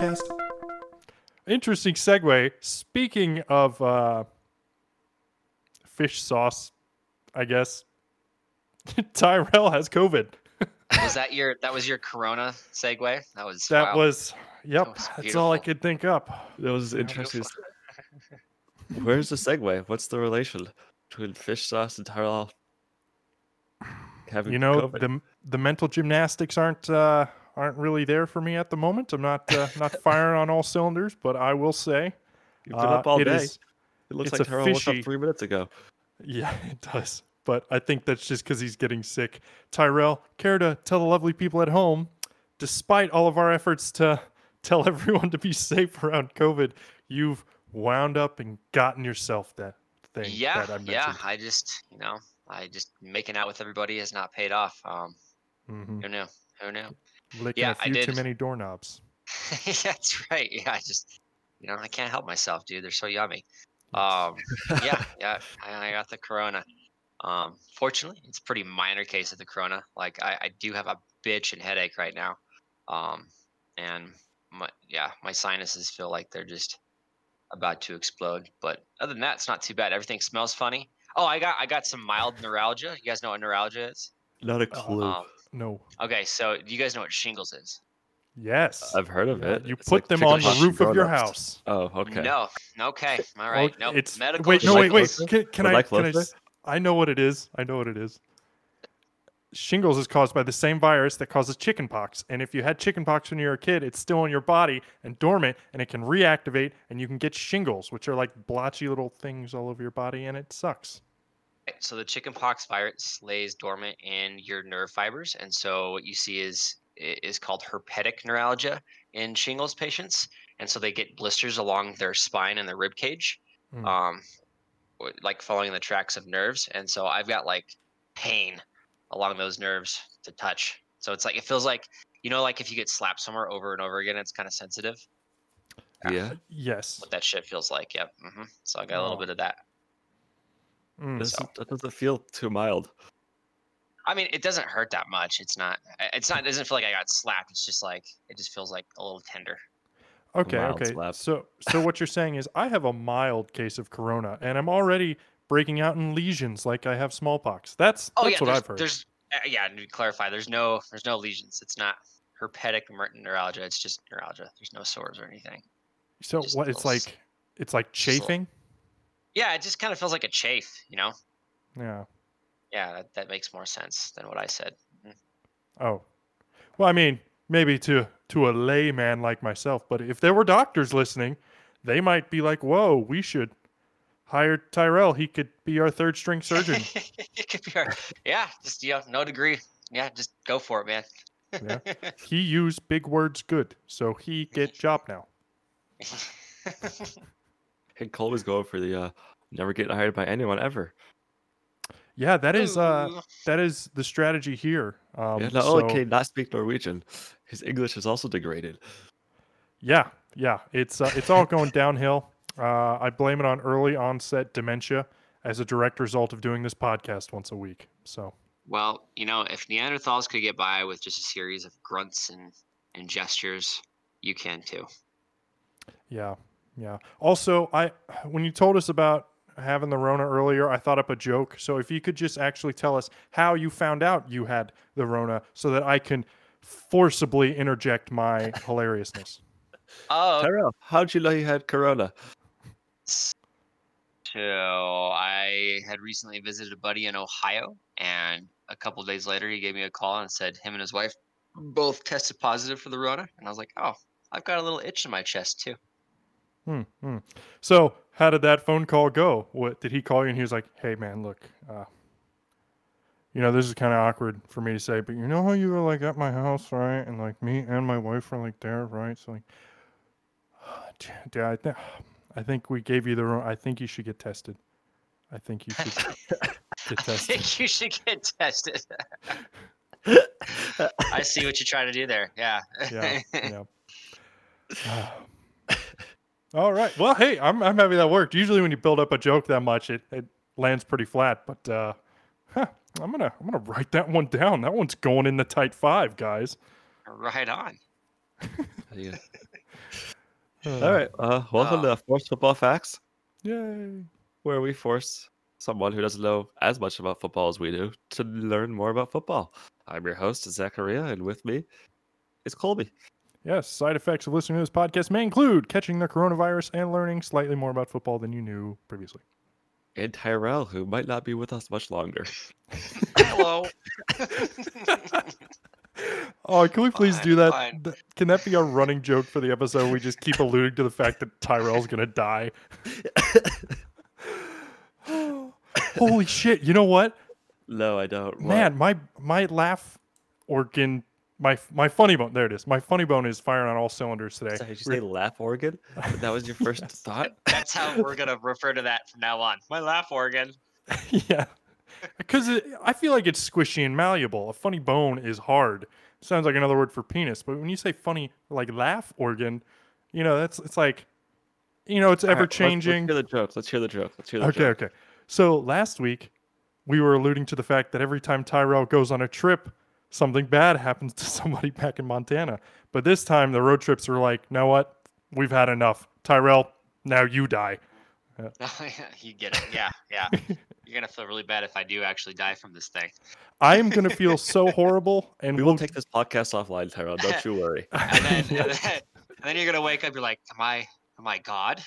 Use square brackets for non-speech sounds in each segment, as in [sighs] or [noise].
podcast? Interesting segue. Speaking of uh, fish sauce, I guess [laughs] Tyrell has COVID. [laughs] Was that your that was your Corona segue? That was That wow. was, yep, was that's all I could think up. That was interesting. [laughs] Where's the segue? What's the relation between fish sauce and Tyrell? Having You know, COVID? the the mental gymnastics aren't uh, aren't really there for me at the moment. I'm not uh, [laughs] not firing on all cylinders, but I will say, You've been uh, up all it day. is- it looks like Tyrell woke up three minutes ago. Yeah, [laughs] it does. But I think that's just because he's getting sick. Tyrell, care to tell the lovely people at home, despite all of our efforts to [laughs] tell everyone to be safe around COVID, you've wound up and gotten yourself that thing yeah, that I mentioned. yeah. I just you know I just making out with everybody has not paid off. Um, hmm who knew? Who knew? Licking Yeah, a I few too did. many doorknobs. [laughs] That's right. Yeah, I just you know I can't help myself, dude. They're so yummy. Um, yeah, [laughs] yeah. I, I got the corona. Um, fortunately, it's a pretty minor case of the corona. Like I, I do have a bitch and headache right now. Um, and my yeah, my sinuses feel like they're just about to explode. But other than that, it's not too bad. Everything smells funny. Oh, I got I got some mild neuralgia. You guys know what neuralgia is? Not a Uh, clue. Um, No. okay, so you guys know what shingles is? Yes. I've heard of Yeah, it. You It's put like them chicken on the pox and roof of your grown-ups. house. Oh, okay. No. Okay. All right. Well, right. No. it's medical. wait, no, wait, wait. closer? Can, can Was I? I Can I? closer? s- I know what it is. I know what it is. Shingles is caused by the same virus that causes chickenpox, and if you had chickenpox when you were a kid, it's still in your body and dormant, and it can reactivate, and you can get shingles, which are like blotchy little things all over your body, and it sucks. Right, So the chickenpox virus lays dormant in your nerve fibers, and so what you see is is called herpetic neuralgia in shingles patients, and so they get blisters along their spine and their rib cage, Mm. um, like following the tracks of nerves. And so I've got like pain along those nerves to touch. So it's like it feels like you know, like if you get slapped somewhere over and over again, it's kind of sensitive. Yeah. Yes. What that shit feels like. Yep. hmm So I got a little Oh. bit of that. Mm. So- that doesn't feel too mild. I mean, it doesn't hurt that much. It's not. It's not. It doesn't feel like I got slapped. It's just like it just feels like a little tender. Okay, mild okay. slap. So, so what you're saying is, I have a mild case of corona, and I'm already breaking out in lesions like I have smallpox. That's Oh that's yeah, what I've heard. there's uh, yeah. To clarify, there's no there's no lesions. It's not herpetic mer- neuralgia. It's just neuralgia. There's no sores or anything. so just what? It's like, it's like just a chafing. Yeah, it just kind of feels like a chafe. You know. Yeah. Yeah, that, that makes more sense than what I said. Mhm. Oh, well, I mean, maybe to to a layman like myself, but if there were doctors listening, they might be like, "Whoa, we should hire Tyrell. He could be our third string surgeon." [laughs] it could be our, yeah, just you know, no degree. Yeah, just go for it, man. Yeah. [laughs] he used big words good, so he get [laughs] job now. Hey, Cole was going for the uh, never getting hired by anyone ever. Yeah, that is uh, that is the strategy here. Um, yeah, not only so- can he not speak Norwegian, his English is also degraded. Yeah, yeah, it's uh, it's all going downhill. Uh, I blame it on early onset dementia as a direct result of doing this podcast once a week. So Well, you know, if Neanderthals could get by with just a series of grunts and, and gestures, you can too. yeah, yeah. Also, I when you told us about having the Rona earlier, I thought up a joke. So if you could just actually tell us how you found out you had the Rona, so that I can forcibly interject my [laughs] hilariousness. Oh, Tyrell, how'd you know you had corona? so I had recently visited a buddy in Ohio, and a couple days later, he gave me a call and said him and his wife both tested positive for the Rona, and I was like, oh, I've got a little itch in my chest too. Hmm, hmm. So, how did that phone call go? What did he call you and he was like, "Hey, man, look, uh, you know, this is kind of awkward for me to say, but you know how you were like at my house, right? And like me and my wife were like there, right? So like, [sighs] yeah, I think [sighs] I think we gave you the wrong. I think you should get tested. I think you should get [laughs] I tested. think you should get tested. [laughs] I see what you're trying to do there. Yeah. Yeah, yeah. [laughs] [sighs] All right. Well, hey, I'm I'm happy that worked. Usually, when you build up a joke that much, it, it lands pretty flat. But uh, huh, I'm gonna I'm gonna write that one down. That one's going in the tight five, guys. right on. [laughs] Yeah. All right. Uh, welcome Uh, to Force Football Facts, Yay. where we force someone who doesn't know as much about football as we do to learn more about football. I'm your host, Zachariah, and with me is Colby. Yes, side effects of listening to this podcast may include catching the coronavirus and learning slightly more about football than you knew previously. And Tyrell, who might not be with us much longer. [laughs] Hello. [laughs] Oh, can we please do that? fine. Can that be our running joke for the episode? We just keep alluding to the fact that Tyrell's gonna die. [laughs] Holy shit! You know what, no, I don't. What? man? My my laugh organ, my my funny bone. There it is. My funny bone is firing on all cylinders today. Sorry, did you say laugh organ? That was your [laughs] first Yes. thought? [laughs] That's how we're gonna refer to that from now on. My laugh organ. [laughs] yeah, because I feel like it's squishy and malleable. A funny bone is hard. Sounds like another word for penis, but when you say funny, like laugh organ, you know that's it's like, you know, it's All right, ever let's- let's changing. hear the joke. Let's hear the joke. Let's hear the Okay, joke. Okay, okay. So last week, we were alluding to the fact that every time Tyrell goes on a trip, something bad happens to [laughs] somebody back in Montana. But this time, the road trips were like, know what? We've had enough. Tyrell, now you die. [laughs] you get it. Yeah, yeah. [laughs] You're gonna feel really bad if I do actually die from this thing. I am going to feel so horrible. And We we'll take this podcast offline, Tyrell. Don't you worry. And then, and then, and then you're gonna wake up. You're like, am I, am I God?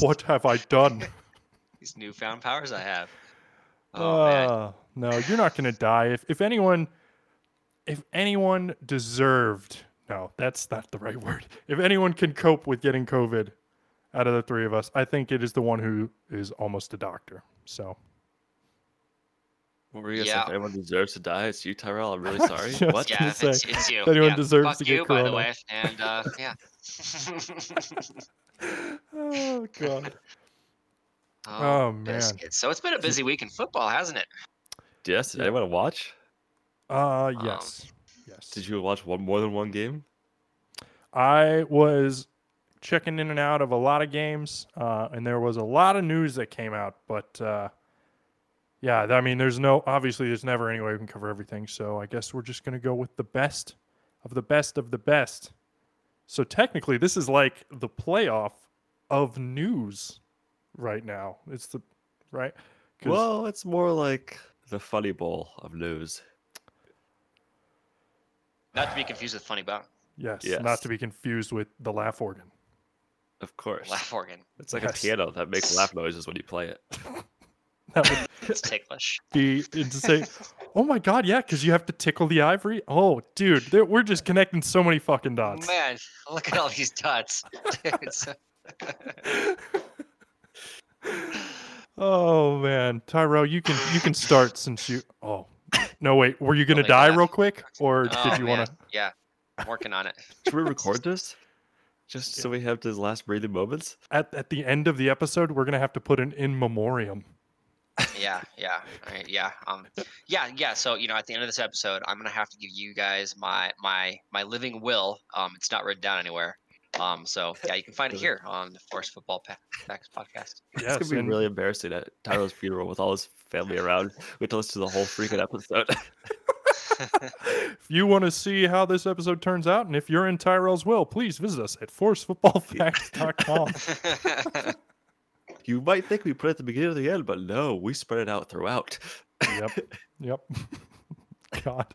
What have I done? these newfound powers I have. Oh man. Ah. No, you're not going to die. If, if anyone, if anyone deserved, no, that's not the right word. If anyone can cope with getting COVID out of the three of us, I think it is the one who is almost a doctor. So What were you gonna say? Yeah. If anyone deserves to die, it's you, Tyrell. I'm really [laughs] sorry. was What? Yeah, gonna it's, say, it's you. if anyone yeah. deserves Fuck to get you, by the way. And uh, [laughs] yeah. oh god. [laughs] oh, Oh, man. biscuits. So it's been a busy week in football, hasn't it? Yes. Did Yeah. anyone watch? Uh Um, yes. Yes. Did you watch one more than one game? I was checking in and out of a lot of games, uh, and there was a lot of news that came out. But uh, yeah, I mean, there's no obviously there's never any way we can cover everything. So I guess we're just gonna go with the best of the best of the best. So technically, this is like the playoff of news right now. It's the right. 'Cause- Well, it's more like the funny bowl of news. Not to be confused with funny bone. yes, yes. not to be confused with the laugh organ. Of course. Laugh organ. It's like Yes. a piano that makes [laughs] laugh noises when you play it. [laughs] That would [laughs] It's ticklish. be insane. oh my god, yeah, because you have to tickle the ivory. Oh, dude, there- we're just connecting so many fucking dots. Man, look at all these dots. Dude, so- Oh man, Tyrell, you can you can start since you. Oh no, wait, were you gonna Only die laugh. real quick, or oh, did you want to? Yeah, I'm working on it. [laughs] Should we record this? [laughs] Just so we have his last breathing moments? At at the end of the episode, we're gonna have to put an in memoriam. Yeah, yeah, all right, yeah, um, yeah, yeah. So you know, at the end of this episode, I'm gonna have to give you guys my my my living will. Um, it's not written down anywhere. Um, so yeah, you can find it here on the Force Football Pa- Facts podcast. it's Yes, gonna be really embarrassing at Tyler's funeral with all his family around. We have to listen to the whole freaking episode. [laughs] If you want to see how this episode turns out, and if you're in Tyrell's will, please visit us at forcefootballfacts.com. [laughs] you might think we put it at the beginning of the end, but no, we spread it out throughout. yep. [laughs] Yep. God.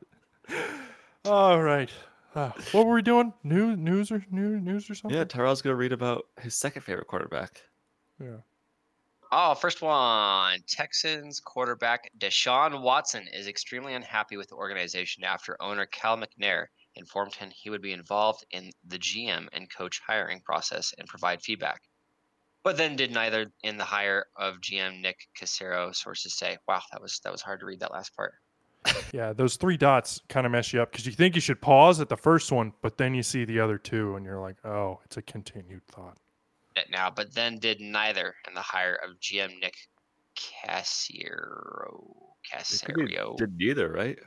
All right. Uh, what were we doing? News, news or news, news or something? Yeah, Tyrell's gonna read about his second favorite quarterback. Yeah. Oh, first one. Texans quarterback Deshaun Watson is extremely unhappy with the organization after owner Cal McNair informed him he would be involved in the GM and coach hiring process and provide feedback. But then did neither in the hire of GM Nick Casero, sources say. Wow, that was that was hard to read that last part. Yeah. Those three dots kind of mess you up because you think you should pause at the first one, but then you see the other two, and you're like, oh, it's a continued thought. It now, but then did neither in the hire of GM Nick Casero. It could be- Casario. Did neither, right?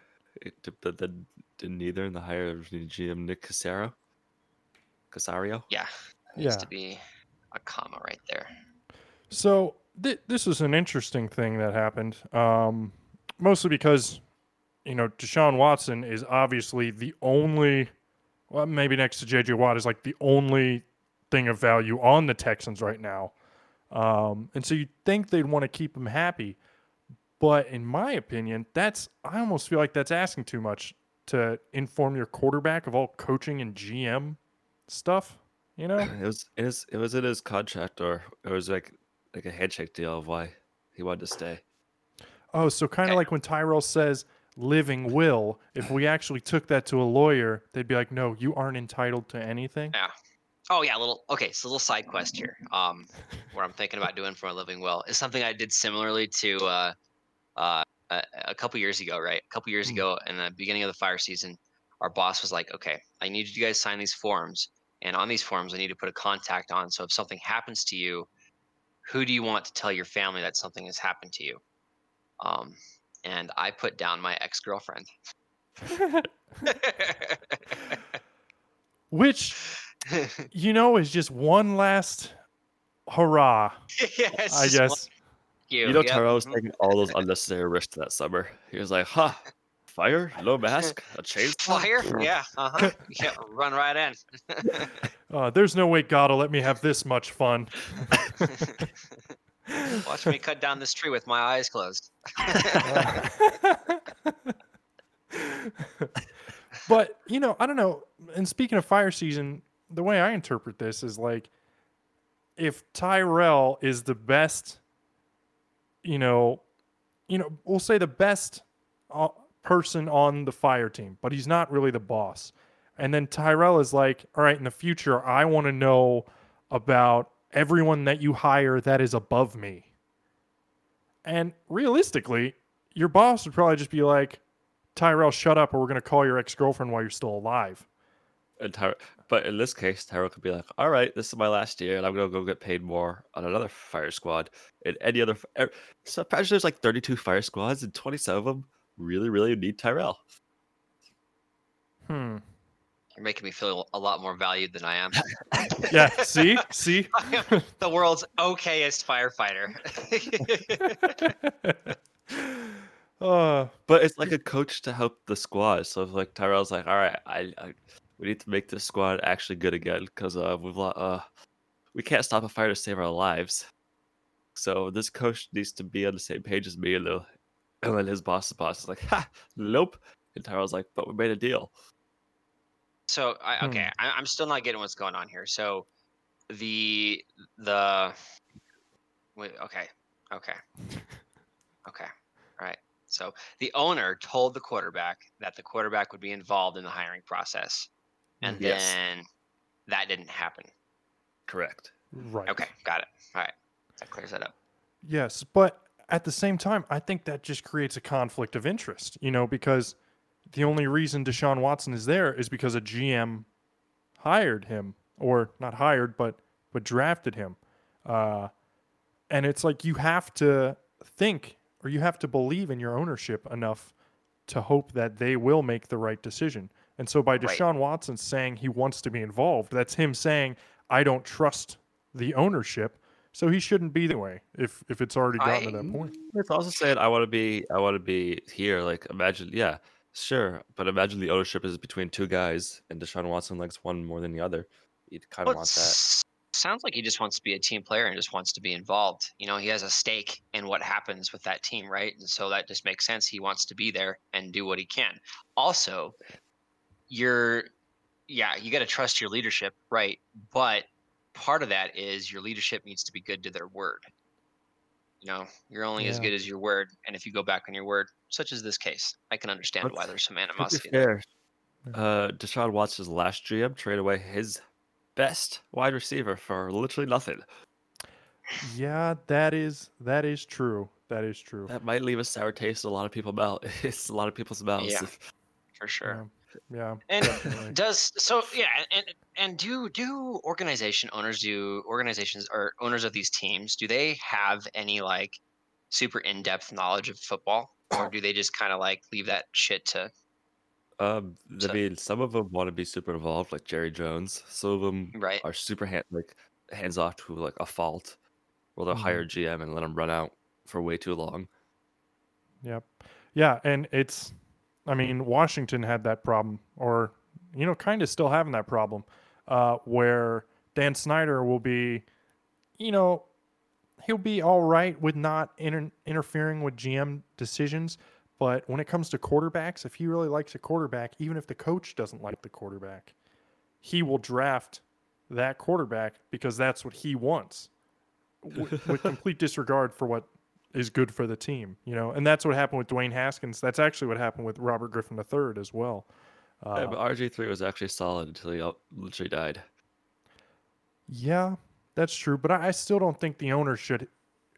It, did, but then did neither in the hire of GM Nick Casaro. Casario. Yeah, needs Yeah. to be a comma right there. So th- this is an interesting thing that happened, um, mostly because you know Deshaun Watson is obviously the only well, maybe next to JJ Watt is like the only thing of value on the Texans right now. Um, and so you think they'd want to keep him happy. But in my opinion, that's I almost feel like that's asking too much to inform your quarterback of all coaching and GM stuff. You know? [clears throat] It was it was it was in his contract, or it was like like a handshake deal of why he wanted to stay. Oh, so kind of like when Tyrell says living will, if we actually took that to a lawyer, they'd be like, no, you aren't entitled to anything. Yeah. Oh yeah, a little okay. So a little side quest here. Um, what I'm thinking about doing for a living will is something I did similarly to uh, uh, a, a couple years ago. Right, a couple years Mm. ago, in the beginning of the fire season, our boss was like, "Okay, I need you guys to sign these forms, and on these forms, I need to put a contact on. So if something happens to you, who do you want to tell your family that something has happened to you?" Um, and I put down my ex girlfriend. [laughs] Which, you know, is just one last hurrah, [laughs] Yes, I guess. You, You know, yep, Tyrell was taking all those unnecessary risks that summer. He was like, "Huh, fire, no mask, a chainsaw, [laughs] Fire? Yeah, uh-huh. yeah, run right in. Uh, there's no way God will let me have this much fun. [laughs] Watch me cut down this tree with my eyes closed. [laughs] but you know, I don't know. And speaking of fire season, the way I interpret this is like, if Tyrell is the best, you know, you know, we'll say the best uh, person on the fire team, but he's not really the boss. And then Tyrell is like, all right, in the future, I want to know about everyone that you hire that is above me. And realistically, your boss would probably just be like, Tyrell, shut up, or we're going to call your ex girlfriend while you're still alive. And Tyro, but in this case, Tyrell could be like, "All right, this is my last year, and I'm gonna go get paid more on another fire squad." And any other, f- er, so imagine there's like 32 fire squads, and 27 of them really, really need Tyrell. Hmm. You're making me feel a lot more valued than I am. [laughs] Yeah. see? See? Am [laughs] the world's okayest firefighter. [laughs] uh, But it's like a coach to help the squad. So if like Tyrell's like, "All right, I, I we need to make this squad actually good again because uh we've uh we can't stop a fire to save our lives." So this coach needs to be on the same page as me, and, the, and then his boss's boss is like, "Ha, nope." And Tyrell's like, "But we made a deal." So I, Hmm. okay, I, I'm still not getting what's going on here. So the the wait, okay, okay, okay, all right. So the owner told the quarterback that the quarterback would be involved in the hiring process, and Yes. then that didn't happen. Correct. right. Okay, got it. All right, that clears that up. Yes, but at the same time, I think that just creates a conflict of interest, you know, because the only reason Deshaun Watson is there is because a GM hired him, or not hired, but but drafted him. Uh, and it's like you have to think or you have to believe in your ownership enough to hope that they will make the right decision. And so by Right. Deshaun Watson saying he wants to be involved, that's him saying, I don't trust the ownership. So he shouldn't be the way if if it's already gotten to that point. It's also saying I want to be I want to be here. Like imagine, yeah, sure, but imagine the ownership is between two guys, and Deshaun Watson likes one more than the other. You'd kind of Well, want that. Sounds like he just wants to be a team player and just wants to be involved. You know, he has a stake in what happens with that team, right? And so that just makes sense. He wants to be there and do what he can. Also, you're, yeah, you got to trust your leadership, right? But part of that is your leadership needs to be good to their word. You know, you're only as good as your word. And if you go back on your word, such as this case, I can understand why there's some animosity. there. fair, uh, Deshaun Watson's last GM traded away his best wide receiver for literally nothing. Yeah, that is that is true. That is true. That might leave a sour taste in a lot of people's mouth. [laughs] It's a lot of people's mouths. Yeah. if- For sure. Yeah. And definitely. does so yeah and and do do organization owners do organizations or owners of these teams do they have any like super in-depth knowledge of football or [coughs] do they just kind of like leave that shit to Um, I mean, some of them want to be super involved, like Jerry Jones. Some of them right are super hand, like hands off to like a fault, where they'll Mhm. hire a GM and let them run out for way too long. Yep. Yeah, and it's I mean, Washington had that problem or you know, kind of still having that problem uh, where Dan Snyder will be, you know, he'll be all right with not inter- interfering with GM decisions. But when it comes to quarterbacks, if he really likes a quarterback, even if the coach doesn't like the quarterback, he will draft that quarterback because that's what he wants with, with [laughs] complete disregard for what is good for the team, you know. And that's what happened with Dwayne Haskins. That's actually what happened with Robert Griffin III as well. Yeah, Uh, but RG three was actually solid until he literally died. Yeah, that's true, but I, I still don't think the owner should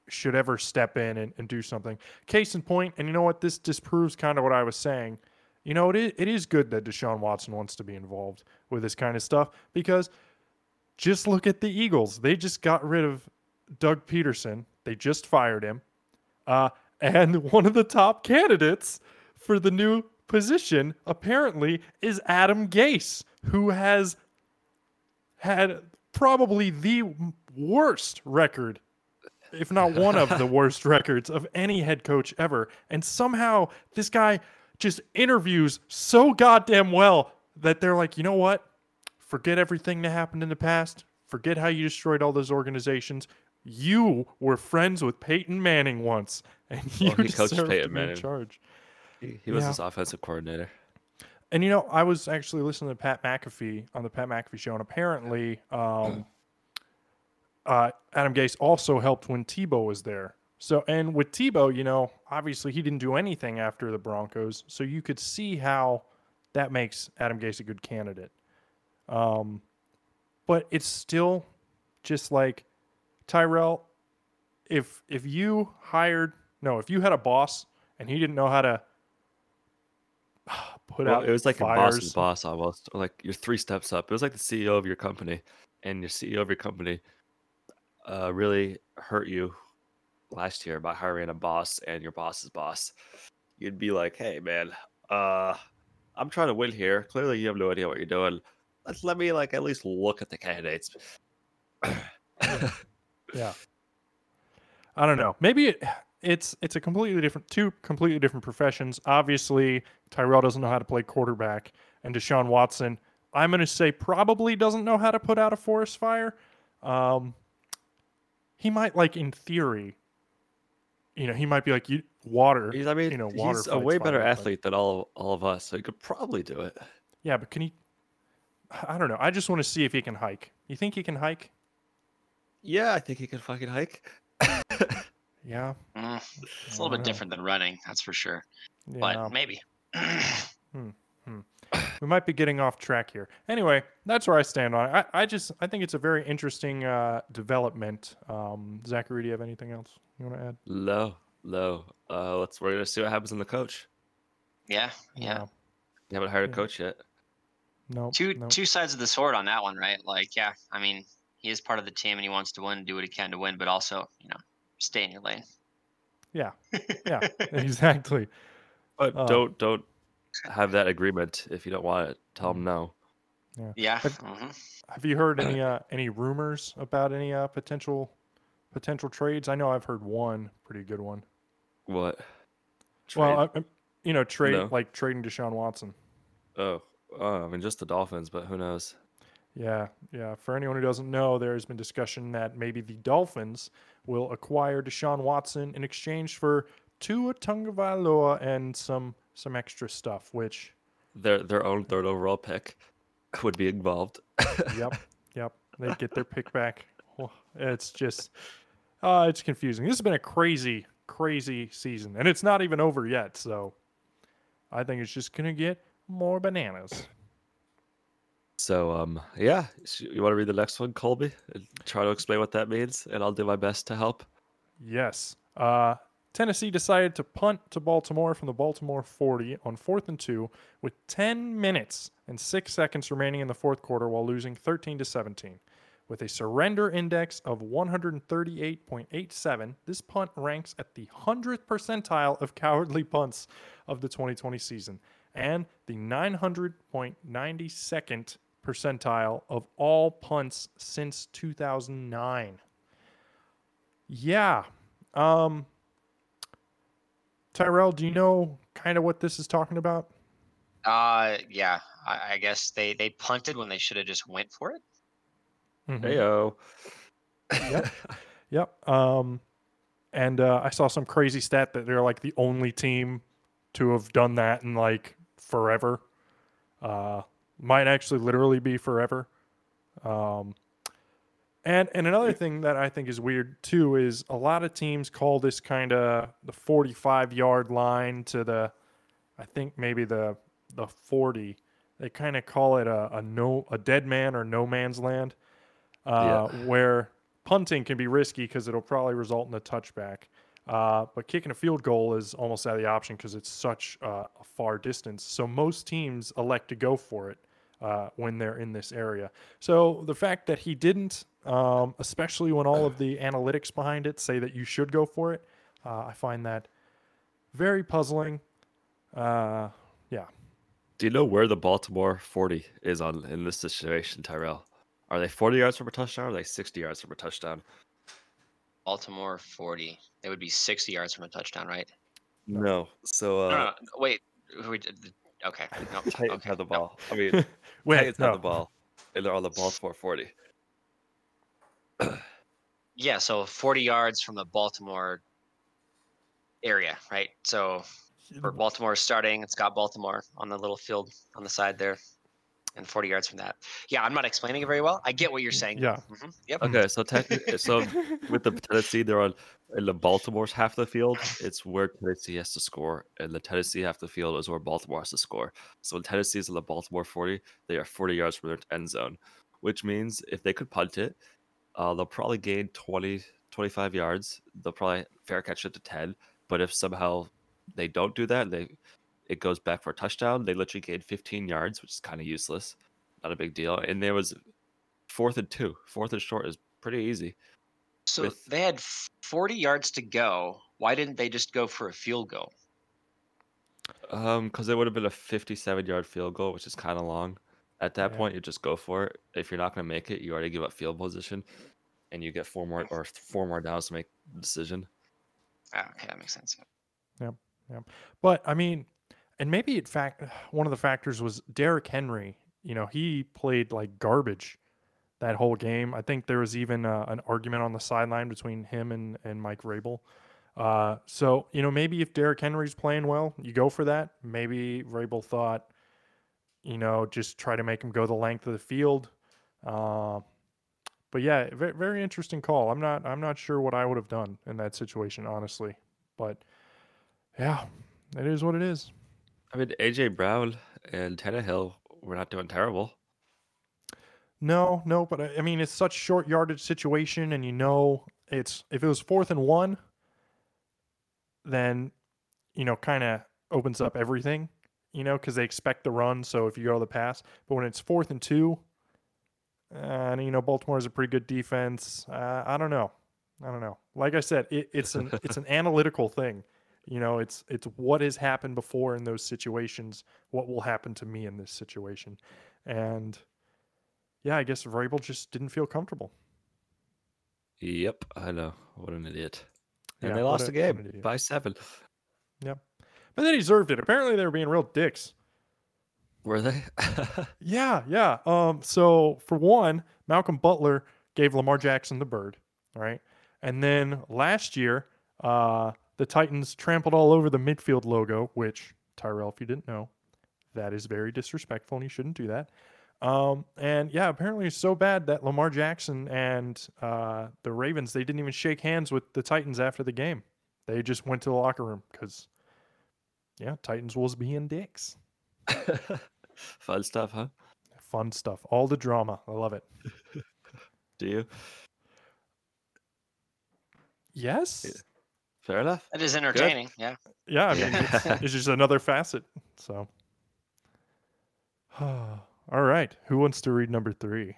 should ever step in and, and do something. Case in point, and you know what? This disproves kind of what I was saying. You know, it is, it is good that Deshaun Watson wants to be involved with this kind of stuff because just look at the Eagles. They just got rid of Doug Pederson. They just fired him. Uh, and [laughs] one of the top candidates for the new position apparently is Adam Gase, who has had probably the worst record, if not one of the [laughs] worst records of any head coach ever. And somehow this guy just interviews so goddamn well that they're like, you know what? Forget everything that happened in the past. Forget how you destroyed all those organizations. You were friends with Peyton Manning once, and you Well, he coached deserve to Peyton be in charge. He, he was Yeah. his offensive coordinator. And you know, I was actually listening to Pat McAfee on the Pat McAfee show, and apparently, um, [clears throat] uh, Adam Gase also helped when Tebow was there. So, and with Tebow, you know, obviously he didn't do anything after the Broncos, so you could see how that makes Adam Gase a good candidate. Um, but it's still just like Tyrell. If if you hired no, if you had a boss and he didn't know how to put Well, out it was like a boss and boss almost, like you're three steps up. It was like the CEO of your company, and your CEO of your company uh, really hurt you last year by hiring a boss and your boss's boss. You'd be like, "Hey, man, uh, I'm trying to win here. Clearly, you have no idea what you're doing. Let's let me like at least look at the candidates." [laughs] Yeah. I don't know. Maybe it, it's it's a completely different two completely different professions. Obviously, Tyrell doesn't know how to play quarterback, and Deshaun Watson, I'm going to say probably doesn't know how to put out a forest fire. Um, he might like in theory, you know, he might be like you water. He's, I mean, you know, water he's a way better fire, but- athlete than all all of us, so he could probably do it. Yeah, but can he? I don't know. I just want to see if he can hike. You think he can hike? Yeah, I think he can fucking hike. [laughs] Yeah. Mm, it's a little bit know. different than running, that's for sure. Yeah. But maybe. [clears throat] we might be getting off track here. Anyway, that's where I stand on it. I, I just I think it's a very interesting uh, development. Um, Zachary, do you have anything else you want to add? Low, low. Uh, let's we're gonna see what happens in the coach. yeah, yeah. You haven't hired a coach yet. No. Two no. two sides of the sword on that one, right? Like, yeah, I mean, he is part of the team and he wants to win, do what he can to win, but also, you know, stay in your lane. Yeah. [laughs] Yeah. exactly. But Uh, don't don't have that agreement if you don't want it. Tell them no. Yeah. But- hmm Have you heard any [clears throat] uh, any rumors about any uh, potential potential trades? I know I've heard one pretty good one. What? Well, Trade? I, I- you know, trade No. like trading Deshaun Watson. oh, oh, I mean just the Dolphins, but who knows? Yeah, yeah. For anyone who doesn't know, there has been discussion that maybe the Dolphins will acquire Deshaun Watson in exchange for Tua Tagovailoa and some some extra stuff. Which, Their their own third overall pick would be involved. [laughs] yep, yep, they get their pick back. It's just, uh, it's confusing. This has been a crazy, crazy season, and it's not even over yet. So, I think it's just gonna get more bananas. So um yeah, you want to read the next one, Colby? And try to explain what that means, and I'll do my best to help. Yes. Uh, Tennessee decided to punt to Baltimore from the Baltimore 40 on fourth and two with 10 minutes and six seconds remaining in the fourth quarter while losing 13 to 17. With a surrender index of 138.87, this punt ranks at the 100th percentile of cowardly punts of the 2020 season and the 900.92nd percentile of all punts since 2009. Yeah. Um Tyrell, do you know kind of what this is talking about? Uh, yeah. I, I guess they they punted when they should have just went for it. Mhm. Heyo. Yep. Yep. Um, and uh, I saw some crazy stat that they're like the only team to have done that in like forever. Uh, might actually literally be forever. Um, and and another thing that I think is weird too is a lot of teams call this kind of the 45 yard line to the, I think maybe the the 40. They kind of call it a, a no a dead man or no man's land, uh, where punting can be risky because it'll probably result in a touchback. Uh, but kicking a field goal is almost out of the option because it's such uh, a far distance. So most teams elect to go for it uh, when they're in this area. So the fact that he didn't, um, especially when all of the analytics behind it say that you should go for it, uh, I find that very puzzling. Uh, yeah. Do you know where the Baltimore 40 is on in this situation, Tyrell? Are they 40 yards from a touchdown or are they 60 yards from a touchdown? Baltimore 40. It would be 60 yards from a touchdown, right? No. So uh no, no, wait. we did Okay. No, [laughs] Titans okay. have the no. ball. I mean [laughs] Wait, Titans have no. the ball. And they're on the Baltimore 40. [clears throat] Yeah, so 40 yards from the Baltimore area, right? So for Baltimore starting, it's got Baltimore on the little field on the side there, and 40 yards from that. Yeah, I'm not explaining it very well. I get what you're saying. Yeah. Mhm, Yep. Okay, so technically so [laughs] with the Tennessee, they're on in the Baltimore's half of the field. It's where Tennessee has to score, and the Tennessee half of the field is where Baltimore has to score. So when Tennessee is in the Baltimore 40, they are 40 yards from their end zone, which means if they could punt it, uh, they'll probably gain 20, 25 yards. They'll probably fair catch it to 10. But if somehow they don't do that, they it goes back for a touchdown. They literally gained 15 yards, which is kind of useless. Not a big deal. And there was fourth and two. Fourth and short is pretty easy. So with- they had 40 yards to go. Why didn't they just go for a field goal? Um, because it would have been a 57 yard field goal, which is kind of long. At that Yeah. point, you just go for it. If you're not going to make it, you already give up field position, and you get four more or four more downs to make the decision. Ah, okay, that makes sense. Yep, yep. But I mean, and maybe it fact [sighs] one of the factors was Derrick Henry. You know, he played like garbage that whole game. I think there was even uh, an argument on the sideline between him and and Mike Vrabel. Uh, so you know, maybe if Derrick Henry's playing well, you go for that. Maybe Vrabel thought, you know, just try to make him go the length of the field. Uh, but yeah, very, very interesting call. I'm not I'm not sure what I would have done in that situation, honestly. But yeah, it is what it is. I mean, AJ Brown and Tannehill were not doing terrible. No, no, but I, I mean it's such short yardage situation, and you know it's if it was fourth and one, then you know kind of opens up everything, you know, because they expect the run. So if you go to the pass, but when it's fourth and two, uh, and you know Baltimore is a pretty good defense, uh, I don't know, I don't know. Like I said, it, it's an it's an [laughs] analytical thing. You know, it's it's what has happened before in those situations, what will happen to me in this situation, and yeah, I guess Vrabel just didn't feel comfortable. Yep, I know. What an idiot. And Yeah, they lost a- the game by seven. Yep. But they deserved it. Apparently, they were being real dicks. Were they? [laughs] Yeah, yeah. Um, so for one, Malcolm Butler gave Lamar Jackson the bird, all right? And then last year, uh, the Titans trampled all over the midfield logo, which Tyrell, if you didn't know, that is very disrespectful, and you shouldn't do that. Um, and yeah, apparently it's so bad that Lamar Jackson and uh, the Ravens they didn't even shake hands with the Titans after the game. They just went to the locker room because, yeah, Titans was being dicks. [laughs] Fun stuff, huh? Fun stuff, all the drama. I love it. [laughs] Do you? Yes. Fair enough. That is entertaining. Yeah. Yeah, I mean, Yeah. it's, [laughs] it's just another facet. So, [sighs] all right. Who wants to read number three?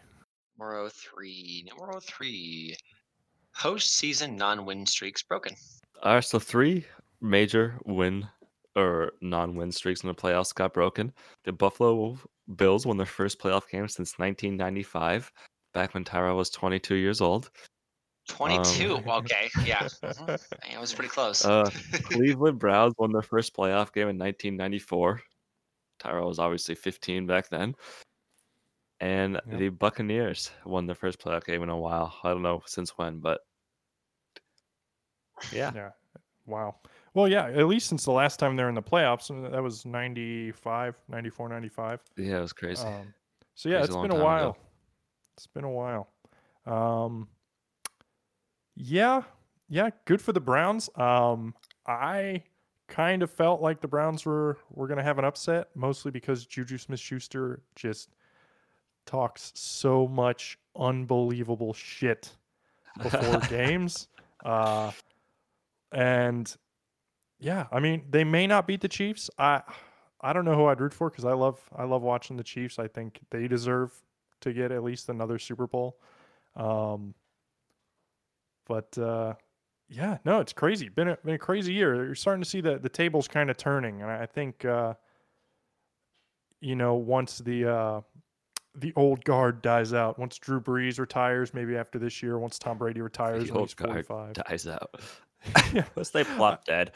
Number 03. Number 03. Postseason non win streaks broken. All right, so three major win or non-win streaks in the playoffs got broken. The Buffalo Bills won their first playoff game since 1995, back when Tyra was 22 years old. 22. Um, okay. Yeah. [laughs] it was pretty close. Uh, [laughs] Cleveland Browns won their first playoff game in 1994. Tyrell was obviously 15 back then. And Yep. the Buccaneers won their first playoff game in a while. I don't know since when, but yeah, Yeah. Wow. Well, yeah, at least since the last time they're in the playoffs, and that was 95, 94, 95. yeah, it was crazy. Um, so yeah, Crazy it's long been a time ago. while. It's been a while. Um, yeah, yeah, good for the Browns. Um, I kind of felt like the Browns were were gonna have an upset, mostly because Juju Smith-Schuster just talks so much unbelievable shit before [laughs] games. Uh, and yeah, I mean, they may not beat the Chiefs. I I don't know who I'd root for because I love I love watching the Chiefs. I think they deserve to get at least another Super Bowl. Um, but uh, yeah, no, it's crazy. Been a, been a crazy year. You're starting to see the the tables kind of turning, and I I think uh, you know once the uh, the old guard dies out, once Drew Brees retires, maybe after this year, once Tom Brady retires, the old he's guard 45. dies out. yeah, [laughs] [laughs] Unless they plop dead.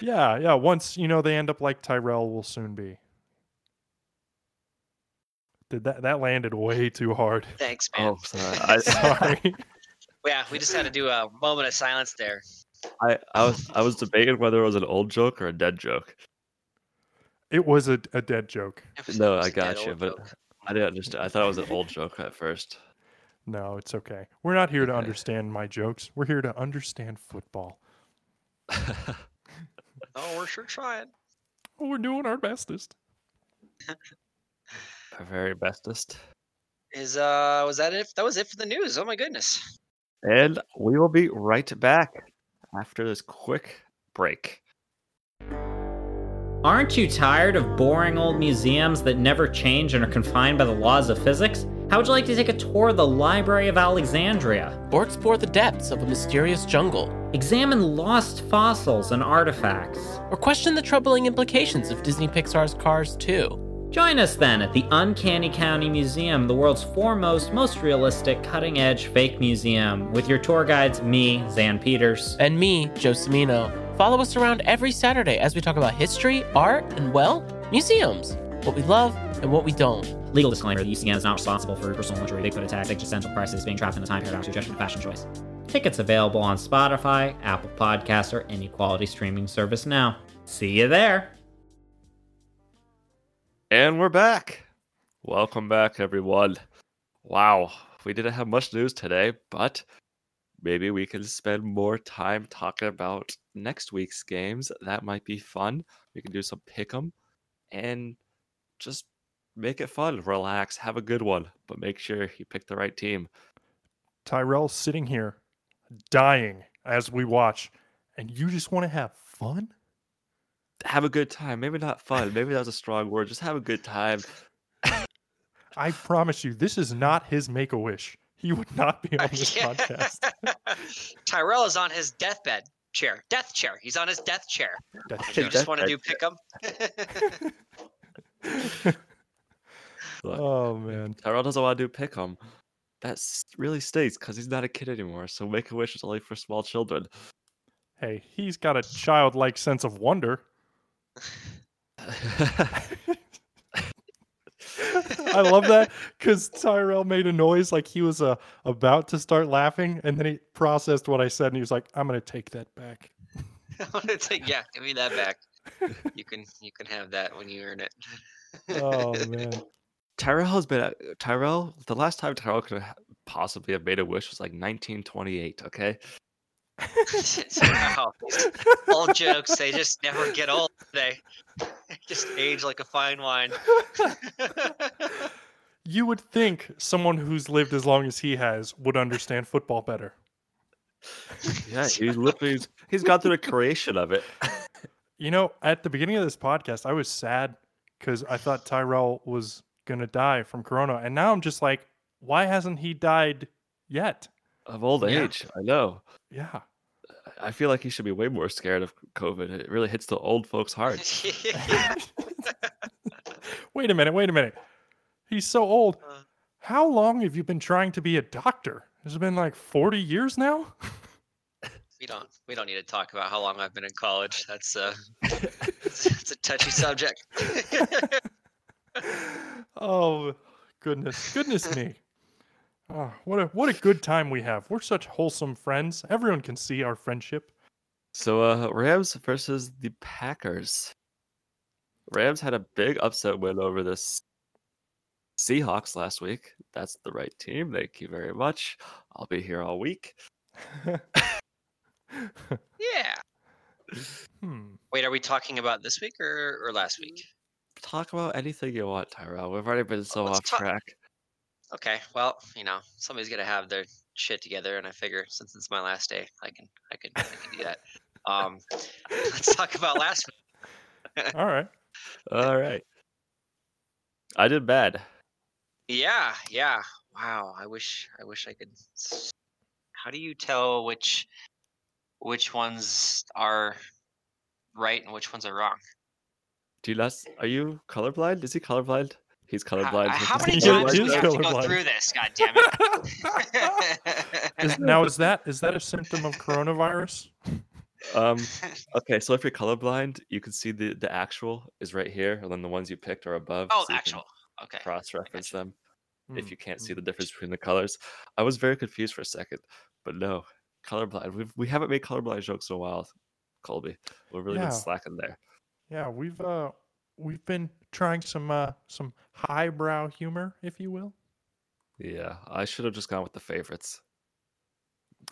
yeah, yeah. Once you know they end up like Tyrell will soon be. Did that that landed way too hard? Thanks, man. Oh, [laughs] sorry. I, Sorry. Yeah, we just had to do a moment of silence there. I, I was I was debating whether it was an old joke or a dead joke. it was a, a dead joke. Was- No, it was I a dead got you, but joke. I didn't understand. I thought it was an old joke at first. No, it's okay. We're not here to understand my jokes. We're here to understand football. [laughs] oh, we're sure trying. We're doing our bestest. Our very bestest. Is uh, was that it? That was it for the news. Oh my goodness. And we will be right back after this quick break. Aren't you tired of boring old museums that never change and are confined by the laws of physics? How would you like to take a tour of the Library of Alexandria? or explore the depths of a mysterious jungle, Examine lost fossils and artifacts. or question the troubling implications of Disney Pixar's Cars 2. Join us then at the Uncanny County Museum, the world's foremost, most realistic, cutting edge fake museum, with your tour guides, me, Zan Peters. And me, Joe Cimino. Follow us around every Saturday as we talk about history, art, and, well, museums. What we love and what we don't. Legal disclaimer the UCN is not responsible for personal injury, Bigfoot attacks, existential crisis, being trapped in a time paradox, rejection of fashion choice. Tickets available on Spotify, Apple Podcasts, or any quality streaming service now. See you there! And we're back. Welcome back, everyone. Wow, we didn't have much news today, but maybe we can spend more time talking about next week's games. That might be fun. We can do some pick 'em and just make it fun. Relax, have a good one, but make sure you pick the right team. Tyrell's sitting here, dying as we watch, and you just want to have fun? Have a good time. Maybe not fun. Maybe that's a strong word. Just have a good time. I promise you, this is not his make a wish. He would not be [laughs] on this podcast. [laughs] Tyrell is on his deathbed chair, death chair. He's on his death chair. That's You Death just want to do pick. Look, [laughs] oh man. Tyrell doesn't want to do pick 'em. That really stinks because he's not a kid anymore. So Make a Wish is only for small children. Hey, he's got a childlike sense of wonder. I love that because Tyrell made a noise like he was uh, about to start laughing, and then he processed what I said, and he was like, "I'm gonna take that back." [laughs] it's take yeah, give me that back. You can you can have that when you earn it. Oh [laughs] man. Tyrell has been Tyrell. The last time Tyrell could have possibly have made a wish was like 1928. Okay, [laughs] wow. Old jokes, they just never get old. They [laughs] just age like a fine wine. [laughs] You would think someone who's lived as long as he has would understand football better. yeah, he's literally he's gone through the creation of it. You know, at the beginning of this podcast, I was sad because I thought Tyrell was gonna die from corona, and now I'm just like, why hasn't he died yet? Of old Yeah. age, I know. Yeah. I feel like he should be way more scared of COVID. It really hits the old folks' hearts. [laughs] wait a minute, wait a minute. He's so old. Uh. How long have you been trying to be a doctor? Has it been like 40 years now? we don't we don't need to talk about how long I've been in college. That's uh, [laughs] it's a touchy subject. [laughs] oh goodness, goodness me. Oh, what a what a good time we have. We're such wholesome friends. Everyone can see our friendship. So uh Rams versus the Packers. Rams had a big upset win over this Seahawks last week. That's the right team. Thank you very much. I'll be here all week. [laughs] yeah. hmm. Wait, are we talking about this week or, or last week? Talk about anything you want, Tyrell. We've already been so let's off talk- track. Okay, well, you know, somebody's gonna have their shit together, and I figure since it's my last day, I can, I can, I can do that. Um, [laughs] let's talk about last week. All right. All [laughs] right. I did bad. Yeah, yeah. Wow. I wish, I wish I could. How do you tell which, which ones are right and which ones are wrong? Do you s- Are you colorblind? Is he colorblind? He's colorblind. how He's many [laughs] times do we have to go through this? God damn it! [laughs] Is, [laughs] now is that is that a symptom of coronavirus? Um. Okay, so if you're colorblind, you can see the the actual is right here, and then the ones you picked are above. oh, so actual. Okay. Cross-reference them if Hmm, you can't see hmm. the difference between the colors. I was very confused for a second, but no, colorblind. We've we haven't made colorblind jokes in a while, Colby. We've really Yeah. been slacking there. Yeah, we've uh we've been trying some uh some highbrow humor, if you will. Yeah, I should have just gone with the favorites.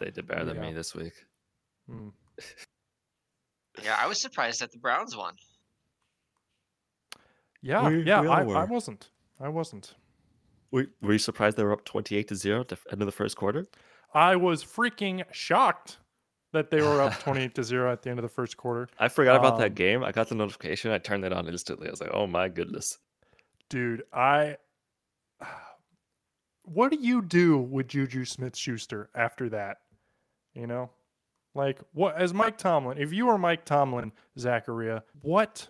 They did better than Yeah. me this week. Hmm. [laughs] Yeah, I was surprised that the Browns won. Yeah, We- yeah, we I, I wasn't. I wasn't. Were, were you surprised they were up 28 to 0 at the end of the first quarter? I was freaking shocked that they were up [laughs] 28 to 0 at the end of the first quarter. I forgot about Um, that game. I got the notification. I turned it on instantly. I was like, oh my goodness. Dude, I [sighs] What do you do with Juju Smith-Schuster after that? You know? Like what as Mike Tomlin, if you were Mike Tomlin, Zacharia, what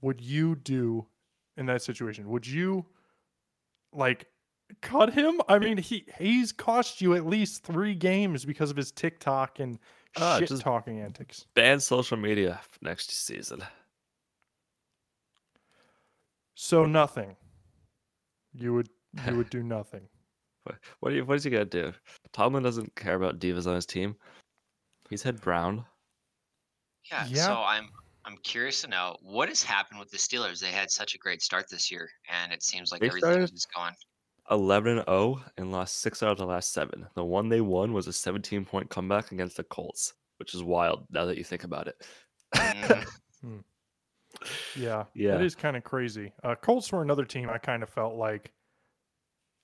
would you do in that situation? Would you like cut him? I mean, he he's cost you at least 3 games because of his TikTok and Ah, shit just- talking antics. Ban social media next season. So nothing. You would you would do nothing. [laughs] What, what, you, what is he going to do? Tomlin doesn't care about divas on his team. He's had Brown. Yeah, Yeah. So I'm I'm curious to know what has happened with the Steelers. They had such a great start this year, and it seems like They everything started- is going. 11 and 0 and lost six out of the last seven. The one they won was a 17 point comeback against the Colts, which is wild now that you think about it. Mhm. [laughs] Yeah, Yeah. it is kind of crazy. Uh, Colts were another team I kind of felt like,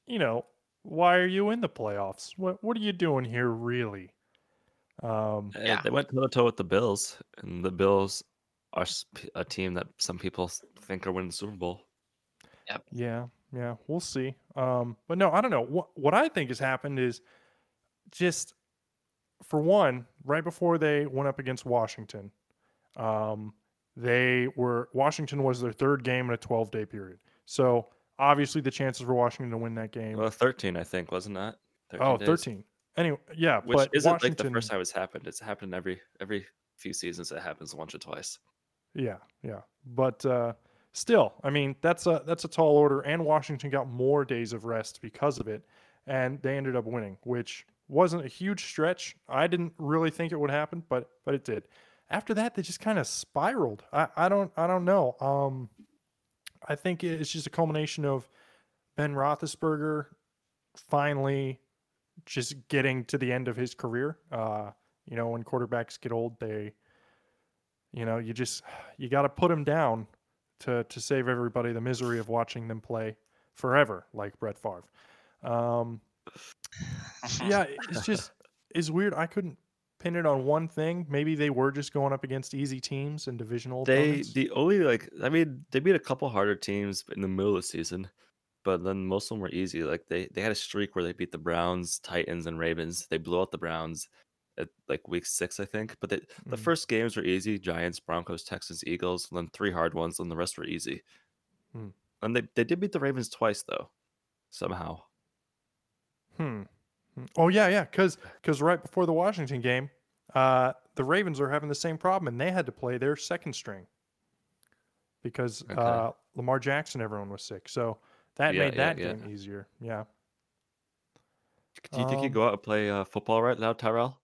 you know, why are you in the playoffs? What what are you doing here, really? Um, Yeah. They went toe to toe with the Bills, and the Bills are a team that some people think are winning the Super Bowl. Yep. Yeah, yeah, we'll see. Um, but no, I don't know. What what I think has happened is just for one, right before they went up against Washington, um, they were Washington was their third game in a 12 day period. So obviously the chances for Washington to win that game. Well, 13, I think, wasn't that? oh, days? 13. Anyway, yeah, Which but isn't Washington, like the first time it's happened. It's happened every every few seasons. It happens once or twice. Yeah, yeah. But uh, still, I mean, that's a that's a tall order, and Washington got more days of rest because of it, and they ended up winning, which wasn't a huge stretch. I didn't really think it would happen, but but it did. After that, they just kind of spiraled. I, I don't I don't know. Um, I think it's just a culmination of Ben Roethlisberger finally just getting to the end of his career. Uh, you know, when quarterbacks get old, they you know, you just you got to put them down to to save everybody the misery of watching them play forever, like Brett Favre. Um, [laughs] yeah, it's just it's weird. I couldn't pin it on one thing. Maybe they were just going up against easy teams and divisional They opponents. the only like I mean they beat a couple harder teams in the middle of the season, but then most of them were easy. Like they they had a streak where they beat the Browns, Titans, and Ravens. They blew out the Browns at like week six, I think. But they, the first games were easy: Giants, Broncos, Texans, Eagles. And then three hard ones, and the rest were easy. Hmm. And they they did beat the Ravens twice though, somehow. Hmm. Hmm. Oh yeah, yeah. Because because right before the Washington game, uh, the Ravens are having the same problem, and they had to play their second string because Okay. uh, Lamar Jackson, everyone was sick. So that Yeah, made that yeah. game easier. Yeah. Do you think you Um, go out and play uh, football right now, Tyrell?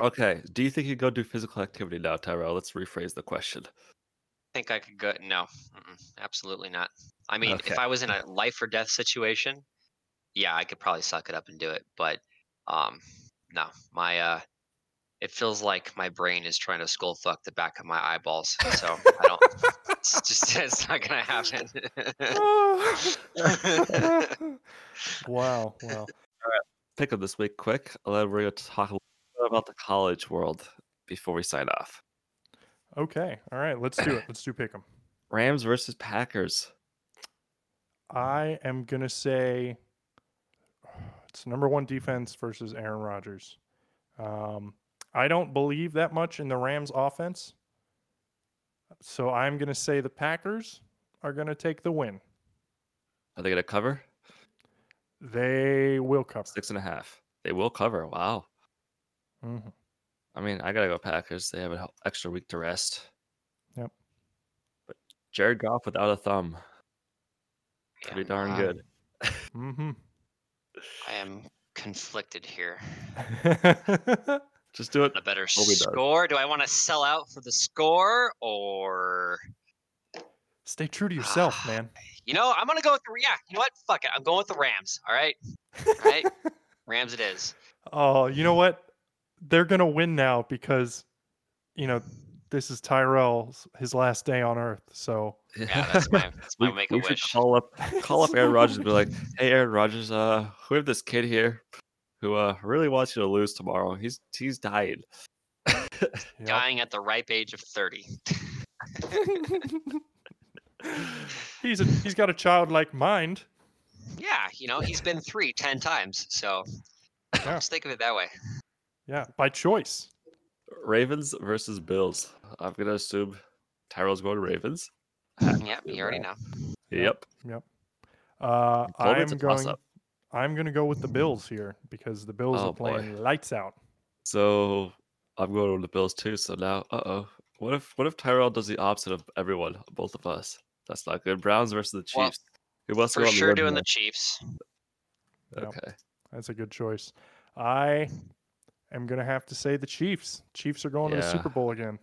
Okay. Do you think you go do physical activity now, Tyrell? Let's rephrase the question. I think I could go. No, mm-mm, absolutely not. I mean, Okay. if I was in a life or death situation, yeah, I could probably suck it up and do it. But um, no, my uh, it feels like my brain is trying to skull fuck the back of my eyeballs. So I don't. It's [laughs] just [laughs] it's not gonna happen. [laughs] wow. Wow. Pick up this week quick, and then we're going to talk a little bit about the college world before we sign off. Okay. All right. Let's do it. Let's do pick 'em. Rams versus Packers. I am gonna say [sighs] it's number one defense versus Aaron Rodgers. Um, I don't believe that much in the Rams offense, so I'm gonna say the Packers are gonna take the win. Are they going to cover? They will cover. Six and a half. They will cover. Wow. Mhm. I mean, I got to go Packers. They have an extra week to rest. Yep. But Jared Goff without a thumb. Yeah, Pretty darn um, good. [laughs] Mhm. I am conflicted here. [laughs] Just do it. A better Hope he does. score? Do I want to sell out for the score or? Stay true to yourself, man. You know, I'm gonna go with the yeah. You know what? Fuck it. I'm going with the Rams. All right. All right. [laughs] Rams it is. Oh, you know what? They're gonna win now because, you know, this is Tyrell's his last day on Earth. So Yeah, that's my that's my [laughs] we, make a we should wish. call up call up Aaron Rodgers and be like, [laughs] "Hey, Aaron Rodgers, uh, we have this kid here who uh really wants you to lose tomorrow. He's he's dying." Dying at the ripe age of 30. [laughs] he's a, he's got a childlike mind. Yeah, you know, he's been three ten times. So Yeah. just think of it that way. Yeah, by choice. Ravens versus Bills. I'm gonna assume Tyrell's going to Ravens. Yep, you already know. Yep. Yep. Uh, I'm going. toss-up. I'm going to go with the Bills here because the Bills Oh, are boy. playing lights out. So I'm going with the Bills too. So now, uh oh, what if what if Tyrell does the opposite of everyone, both of us? That's not good. Browns versus the Well, Chiefs. Who wants to For go sure road doing the here? Chiefs. Yep. Okay. That's a good choice. I am going to have to say the Chiefs. Chiefs are going to the Super Bowl again.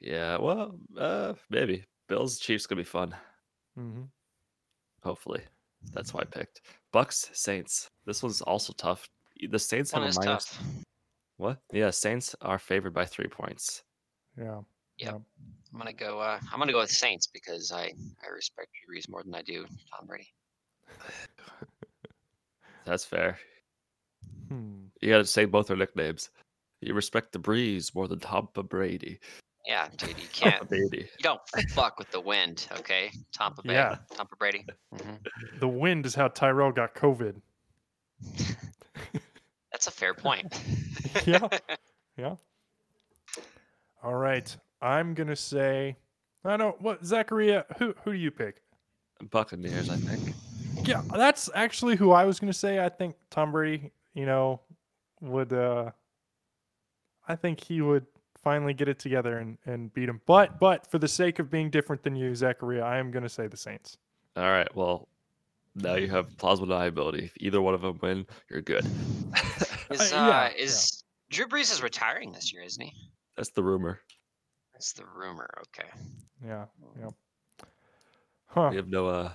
Yeah. Well, uh, maybe Bills Chiefs gonna be fun. Mm-hmm. Hopefully, that's why I picked Bucks Saints. This one's also tough. The Saints One have is a minus. tough. What? Yeah, Saints are favored by three points. Yeah. Yeah. I'm gonna go. Uh, I'm gonna go with Saints because I I respect Drew Brees more than I do Tom Brady. [sighs] That's fair. Hmm. You got to say both their nicknames. You respect the breeze more than Tampa Brady. Yeah, dude, you [laughs] can't. Brady. You don't fuck with the wind, okay? Tampa Bay, Yeah. Tampa Brady. hmm The wind is how Tyrell got COVID. [laughs] That's a fair point. [laughs] Yeah. Yeah. All right. I'm going to say, I don't, what, Zachariah, who, who do you pick? Buccaneers, I think. Yeah, that's actually who I was going to say. I think Tom Brady, you know, would uh I think he would finally get it together and and beat him. But but for the sake of being different than you, Zachariah, I am going to say the Saints. All right. Well, now you have plausible deniability. If either one of them win, you're good. [laughs] Is [laughs] Uh, yeah, is Drew Brees is retiring this year, isn't he? That's the rumor. That's the rumor. Okay. Yeah. Yeah. Huh. We have no uh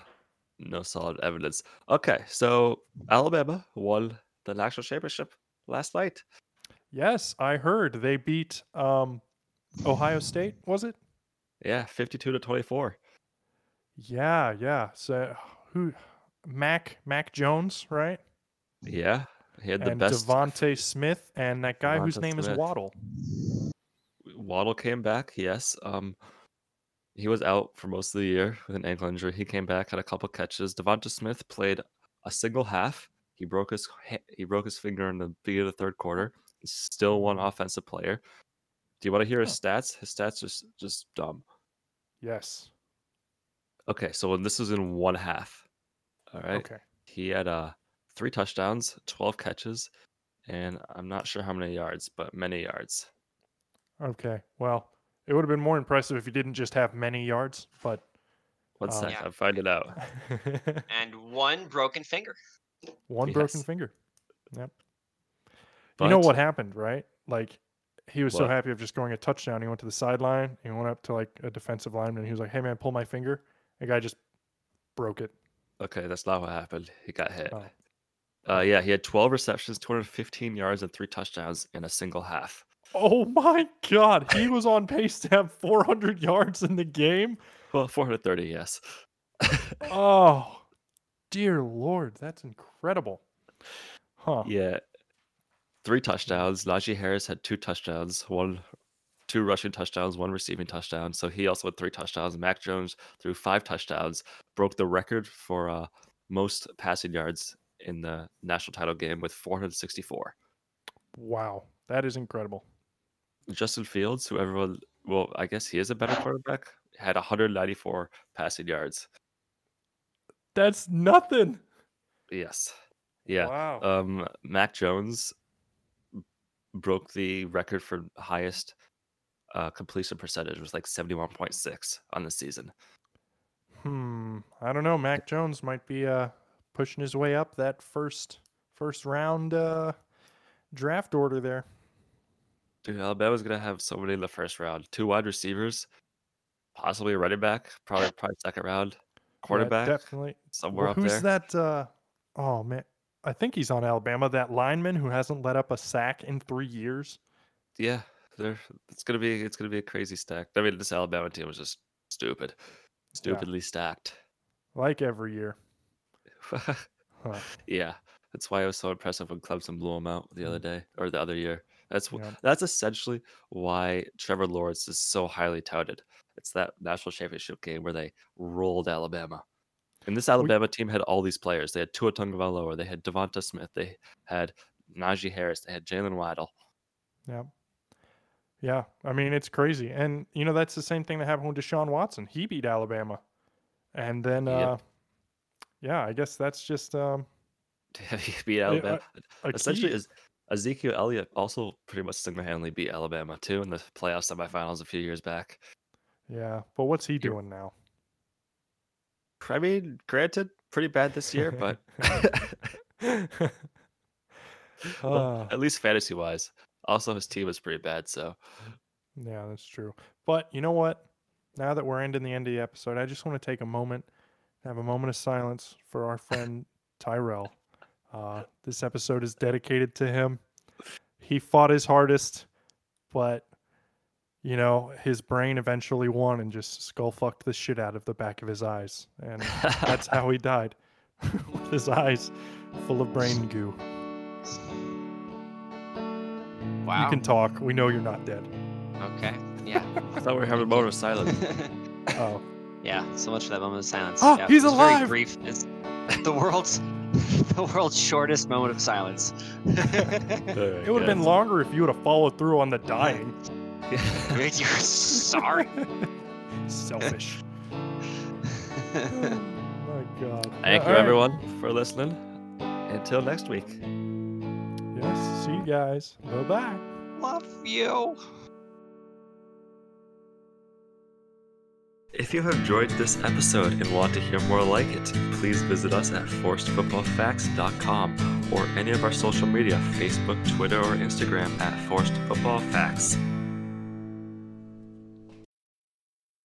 no solid evidence. Okay, so Alabama won the national championship last night. Yes, I heard they beat um Ohio State, was it? Yeah, 52 to 24. Yeah, yeah. So who Mac Mac Jones, right? Yeah, he had the and best. Devonta Smith and that guy whose Devonta name is Waddle. Waddle came back. Yes. Um, he was out for most of the year with an ankle injury. He came back, had a couple catches. Devonta Smith played a single half. He broke his he broke his finger in the beginning of the third quarter. He's still one offensive player. Do you want to hear his stats? His stats are just dumb. Yes. Okay, so when this was in one half, all right, Okay. he had uh three touchdowns, twelve catches, and I'm not sure how many yards, but many yards. Okay. Well, it would have been more impressive if he didn't just have many yards, but One Um, sec, Yeah. I'm finding out. [laughs] and one broken finger. One broken finger. Yep. you know what happened, right? Like he was so happy of just going a touchdown. He went to the sideline. He went up to like a defensive lineman. He was like, "Hey man, pull my finger." The guy just broke it. Okay, that's not what happened. He got hit. Oh. Uh, yeah, he had 12 receptions, 215 yards, and three touchdowns in a single half. Oh my god, he was on pace to have 400 yards in the game. Well, 430, yes. [laughs] Oh, dear lord, that's incredible. Huh. Yeah. Three touchdowns. Najee Harris had two touchdowns, one, two rushing touchdowns, one receiving touchdown. So he also had three touchdowns. Mac Jones threw five touchdowns, broke the record for uh, most passing yards in the national title game with 464. Wow, that is incredible. Justin Fields, who everyone, well, I guess he is a better quarterback, had 194 passing yards. That's nothing. Yes. Yeah. Wow. Um, Mac Jones broke the record for highest uh, completion percentage. It was like 71.6 on the season. Hmm. I don't know. Mac Jones might be uh pushing his way up that first first round uh draft order there. Dude, Alabama's gonna have so many in the first round. Two wide receivers, possibly a running back, probably probably second round. Yeah, Quarterback, definitely. somewhere Well, up who's there. Who's that uh oh man. I think he's on Alabama. That lineman who hasn't let up a sack in three years. Yeah, they're it's gonna be it's gonna be a crazy stack. I mean, this Alabama team was just stupid, stupidly stacked. Like every year. [laughs] Huh. yeah, that's why it was so impressive when Clemson blew them out the other day or the other year. That's Yeah. that's essentially why Trevor Lawrence is so highly touted. It's that national championship game where they rolled Alabama. And this Alabama team had all these players. They had Tua Tagovailoa, they had Devonta Smith, they had Najee Harris, they had Jaylen Waddle. Yeah. Yeah. I mean, it's crazy. And, you know, that's the same thing that happened with Deshaun Watson. He beat Alabama. And then, Yep. uh, yeah, I guess that's just um, [laughs] he beat Alabama. a Essentially, is Ezekiel Elliott also pretty much single-handedly beat Alabama too in the playoff semifinals a few years back. Yeah. But what's he doing now? I mean, granted, pretty bad this year, [laughs] but [laughs] well, Uh, at least fantasy wise. Also, his team is pretty bad, so yeah, that's true. But you know what? Now that we're ending the end of the episode, I just want to take a moment, have a moment of silence for our friend [laughs] Tyrell. Uh, this episode is dedicated to him. He fought his hardest, but you know his brain eventually won and just skull fucked the shit out of the back of his eyes, and that's how he died, [laughs] with his eyes full of brain goo. Wow. You can talk. We know you're not dead. Okay. [laughs] Yeah. I thought we were having a moment of silence. [laughs] Oh, yeah. So much for that moment of silence. Oh, yeah, he's it was very alive! brief. It's the world's the world's shortest moment of silence. it would have been longer if you would have followed through on the dying. You're sorry. [laughs] Selfish. oh my god. Thank you, All right. everyone, for listening. Until next week. Yes. See you guys. Bye bye. Love you. If you have enjoyed this episode and want to hear more like it, please visit us at forcedfootballfacts.com or any of our social media Facebook, Twitter, or Instagram at Forced Football Facts.